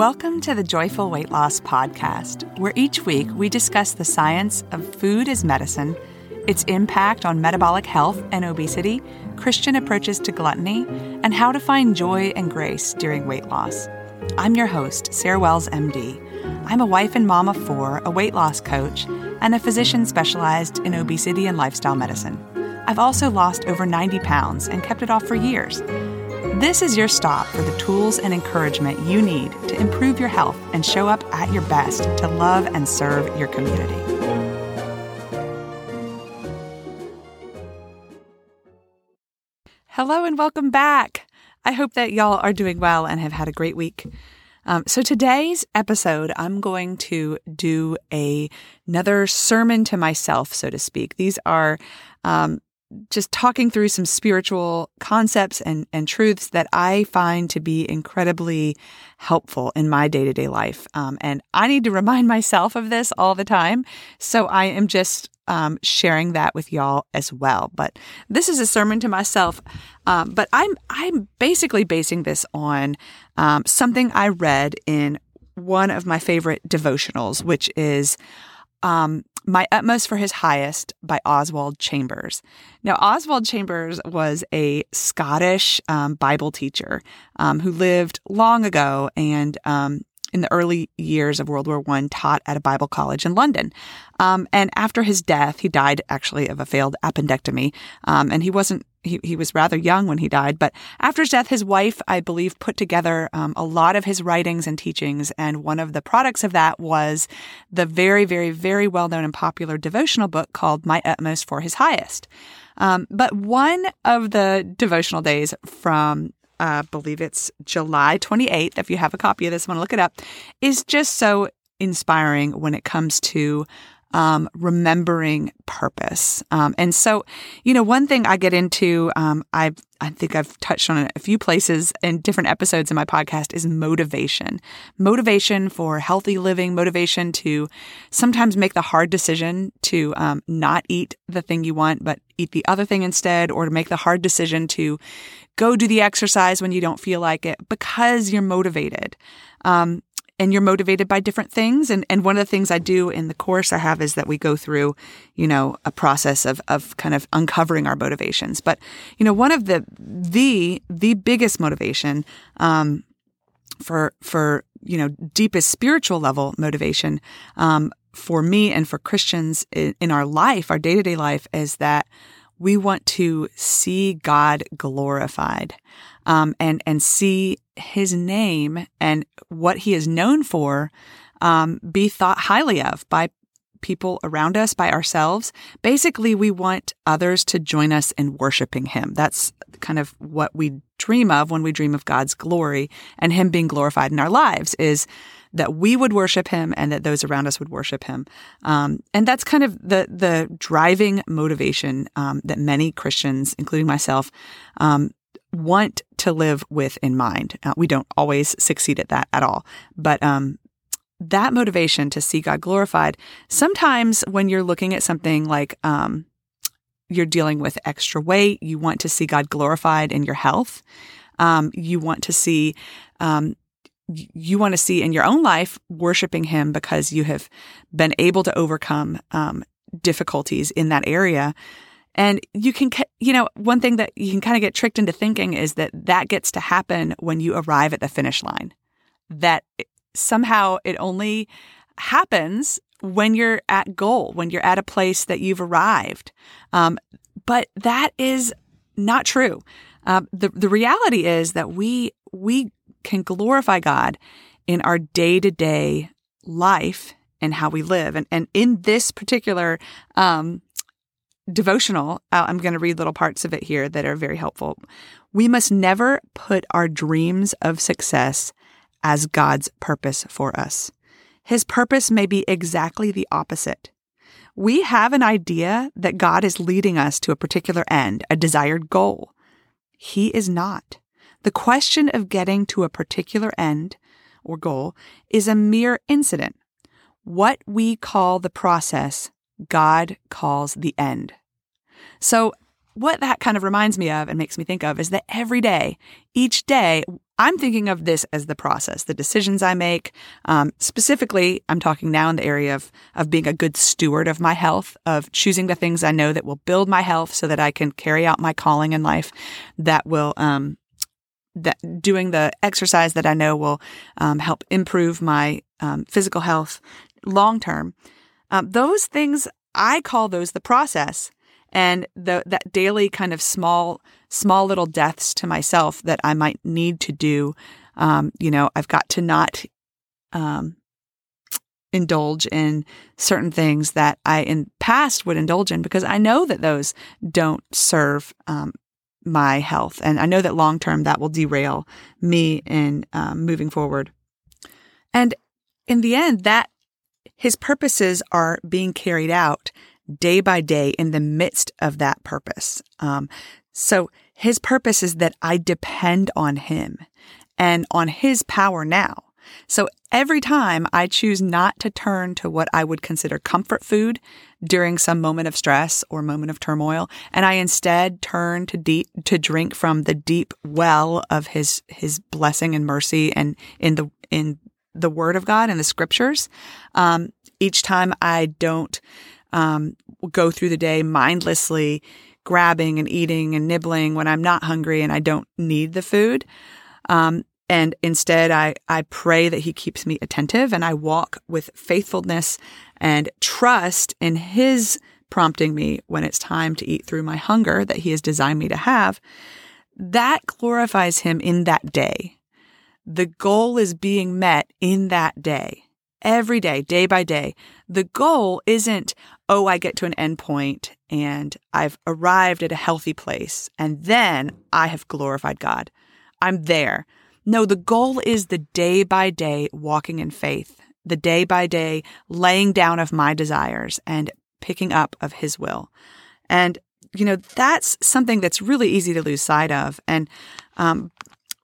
Welcome to the Joyful Weight Loss Podcast, where each week we discuss the science of food as medicine, its impact on metabolic health and obesity, Christian approaches to gluttony, and how to find joy and grace during weight loss. I'm your host, Sarah Wells, MD. I'm a wife and mom of four, a weight loss coach, and a physician specialized in obesity and lifestyle medicine. I've also lost over 90 pounds and kept it off for years. This is your stop for the tools and encouragement you need to improve your health and show up at your best to love and serve your community. Hello and welcome back. I hope that y'all are doing well and have had a great week. Um, so today's episode, I'm going to do a another sermon to myself, so to speak. These are um, just talking through some spiritual concepts and, and truths that I find to be incredibly helpful in my day to day life. Um, and I need to remind myself of this all the time. So I am just um, sharing that with y'all as well. But this is a sermon to myself. Um, but I'm I'm basically basing this on um, something I read in one of my favorite devotionals, which is um, my Utmost for His Highest by Oswald Chambers. Now, Oswald Chambers was a Scottish um, Bible teacher um, who lived long ago and um, in the early years of World War I taught at a Bible college in London. Um, and after his death, he died actually of a failed appendectomy. Um, and he wasn't, he, he was rather young when he died. But after his death, his wife, I believe, put together um, a lot of his writings and teachings. And one of the products of that was the very, very, very well known and popular devotional book called My Utmost for His Highest. Um, but one of the devotional days from I believe it's July 28th. If you have a copy of this, want to look it up, is just so inspiring when it comes to um, remembering purpose. Um, and so, you know, one thing I get into, um, I I think I've touched on it a few places in different episodes in my podcast is motivation. Motivation for healthy living, motivation to sometimes make the hard decision to um, not eat the thing you want, but eat the other thing instead, or to make the hard decision to go do the exercise when you don't feel like it because you're motivated. Um, and you're motivated by different things. And, and one of the things I do in the course I have is that we go through, you know, a process of, of kind of uncovering our motivations. But, you know, one of the, the, the biggest motivation, um, for, for, you know, deepest spiritual level motivation, um, for me and for Christians in, in our life, our day to day life is that we want to see God glorified um, and and see His name and what He is known for um, be thought highly of by people around us, by ourselves. Basically, we want others to join us in worshiping Him. That's kind of what we dream of when we dream of God's glory and Him being glorified in our lives. Is that we would worship him and that those around us would worship him. Um, and that's kind of the the driving motivation um, that many Christians, including myself, um, want to live with in mind. Uh, we don't always succeed at that at all, but um, that motivation to see God glorified. Sometimes when you're looking at something like um, you're dealing with extra weight, you want to see God glorified in your health. Um, you want to see um, you want to see in your own life worshiping him because you have been able to overcome um, difficulties in that area and you can you know one thing that you can kind of get tricked into thinking is that that gets to happen when you arrive at the finish line. That somehow it only happens when you're at goal when you're at a place that you've arrived. Um, but that is not true. Uh, the the reality is that we we can glorify God in our day to day life and how we live. And, and in this particular um, devotional, uh, I'm going to read little parts of it here that are very helpful. We must never put our dreams of success as God's purpose for us. His purpose may be exactly the opposite. We have an idea that God is leading us to a particular end, a desired goal. He is not. The question of getting to a particular end or goal is a mere incident. What we call the process, God calls the end. So, what that kind of reminds me of and makes me think of is that every day, each day, I'm thinking of this as the process, the decisions I make. Um, specifically, I'm talking now in the area of, of being a good steward of my health, of choosing the things I know that will build my health so that I can carry out my calling in life, that will, um, that doing the exercise that I know will um, help improve my um, physical health long term. Um, those things, I call those the process and the that daily kind of small small little deaths to myself that I might need to do. Um, you know, I've got to not um, indulge in certain things that I in past would indulge in because I know that those don't serve um, my health, and I know that long term that will derail me in um, moving forward. And in the end, that his purposes are being carried out day by day in the midst of that purpose. Um, so his purpose is that I depend on him and on his power now. So every time I choose not to turn to what I would consider comfort food during some moment of stress or moment of turmoil, and I instead turn to deep, to drink from the deep well of his, his blessing and mercy and in the, in the word of God and the scriptures. Um, each time I don't, um, go through the day mindlessly grabbing and eating and nibbling when I'm not hungry and I don't need the food. Um, and instead, I, I pray that he keeps me attentive and I walk with faithfulness and trust in his prompting me when it's time to eat through my hunger that he has designed me to have. That glorifies him in that day. The goal is being met in that day every day, day by day. The goal isn't, oh, I get to an end point and I've arrived at a healthy place and then I have glorified God. I'm there. No, the goal is the day by day walking in faith, the day by day laying down of my desires and picking up of His will. And, you know, that's something that's really easy to lose sight of. And um,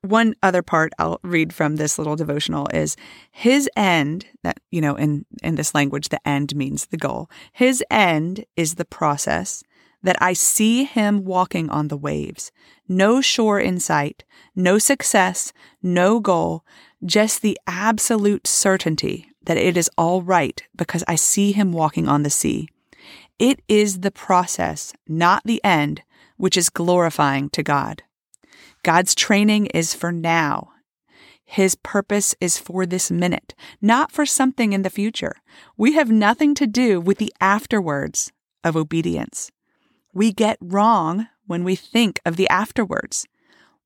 one other part I'll read from this little devotional is his end that you know in in this language the end means the goal. His end is the process that I see him walking on the waves. No shore in sight no success no goal just the absolute certainty that it is all right because I see him walking on the sea. It is the process not the end which is glorifying to God God's training is for now. His purpose is for this minute, not for something in the future. We have nothing to do with the afterwards of obedience. We get wrong when we think of the afterwards.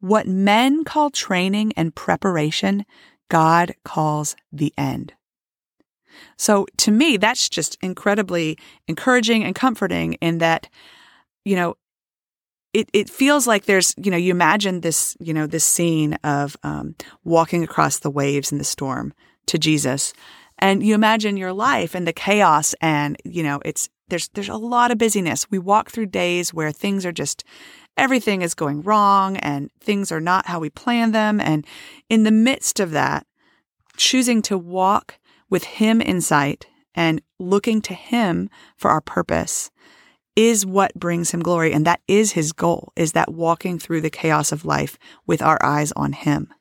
What men call training and preparation, God calls the end. So to me, that's just incredibly encouraging and comforting in that, you know, it, it feels like there's, you know, you imagine this, you know, this scene of um, walking across the waves in the storm to Jesus. And you imagine your life and the chaos and, you know, it's, there's, there's a lot of busyness. We walk through days where things are just, everything is going wrong and things are not how we plan them. And in the midst of that, choosing to walk with Him in sight and looking to Him for our purpose is what brings him glory. And that is his goal, is that walking through the chaos of life with our eyes on him.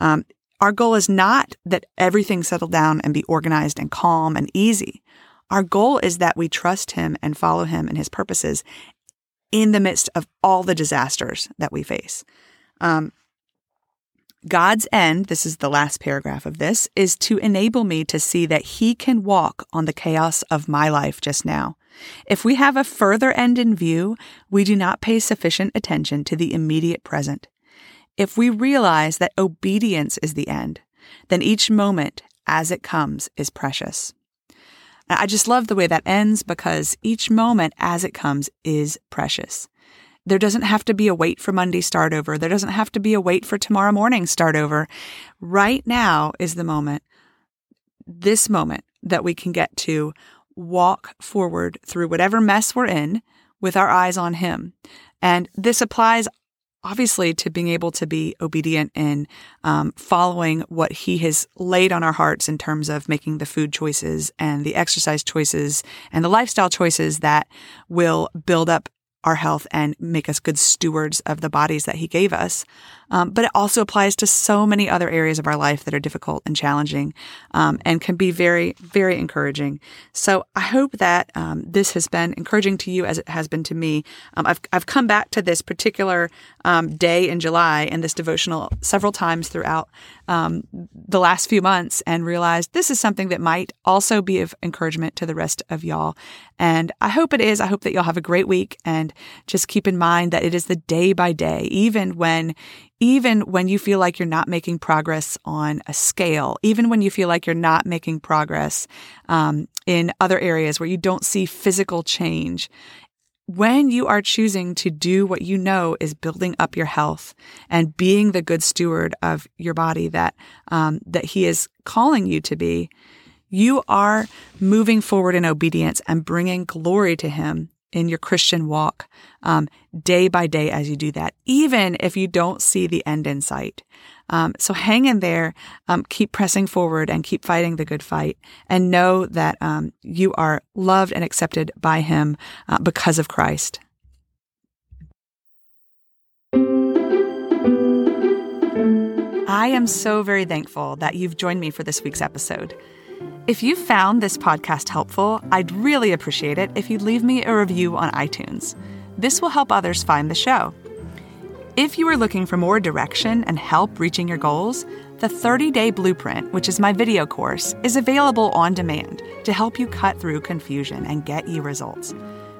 Um, our goal is not that everything settle down and be organized and calm and easy. Our goal is that we trust him and follow him and his purposes in the midst of all the disasters that we face. Um, God's end, this is the last paragraph of this, is to enable me to see that He can walk on the chaos of my life just now. If we have a further end in view, we do not pay sufficient attention to the immediate present. If we realize that obedience is the end, then each moment as it comes is precious. I just love the way that ends because each moment as it comes is precious. There doesn't have to be a wait for Monday start over. There doesn't have to be a wait for tomorrow morning start over. Right now is the moment, this moment that we can get to walk forward through whatever mess we're in with our eyes on Him. And this applies obviously to being able to be obedient in um, following what he has laid on our hearts in terms of making the food choices and the exercise choices and the lifestyle choices that will build up our health and make us good stewards of the bodies that he gave us. Um, but it also applies to so many other areas of our life that are difficult and challenging um, and can be very, very encouraging. So I hope that um, this has been encouraging to you as it has been to me. Um, I've, I've come back to this particular um, day in July and this devotional several times throughout um, the last few months and realized this is something that might also be of encouragement to the rest of y'all. And I hope it is. I hope that y'all have a great week and just keep in mind that it is the day by day, even when even when you feel like you're not making progress on a scale, even when you feel like you're not making progress um, in other areas where you don't see physical change, when you are choosing to do what you know is building up your health and being the good steward of your body that um, that He is calling you to be, you are moving forward in obedience and bringing glory to Him in your Christian walk um, day by day as you do that, even if you don't see the end in sight. Um, so hang in there, um, keep pressing forward and keep fighting the good fight and know that um, you are loved and accepted by Him uh, because of Christ. I am so very thankful that you've joined me for this week's episode. If you found this podcast helpful, I'd really appreciate it if you'd leave me a review on iTunes. This will help others find the show. If you are looking for more direction and help reaching your goals, the 30 Day Blueprint, which is my video course, is available on demand to help you cut through confusion and get you results.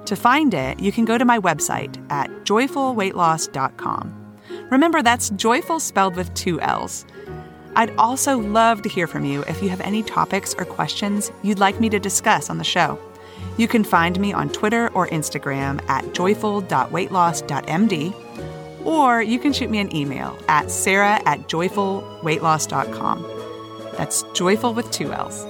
To find it, you can go to my website at joyfulweightloss.com. Remember, that's joyful spelled with two L's. I'd also love to hear from you if you have any topics or questions you'd like me to discuss on the show. You can find me on Twitter or Instagram at joyful.weightloss.md, or you can shoot me an email at sarah at joyfulweightloss.com. That's joyful with two L's.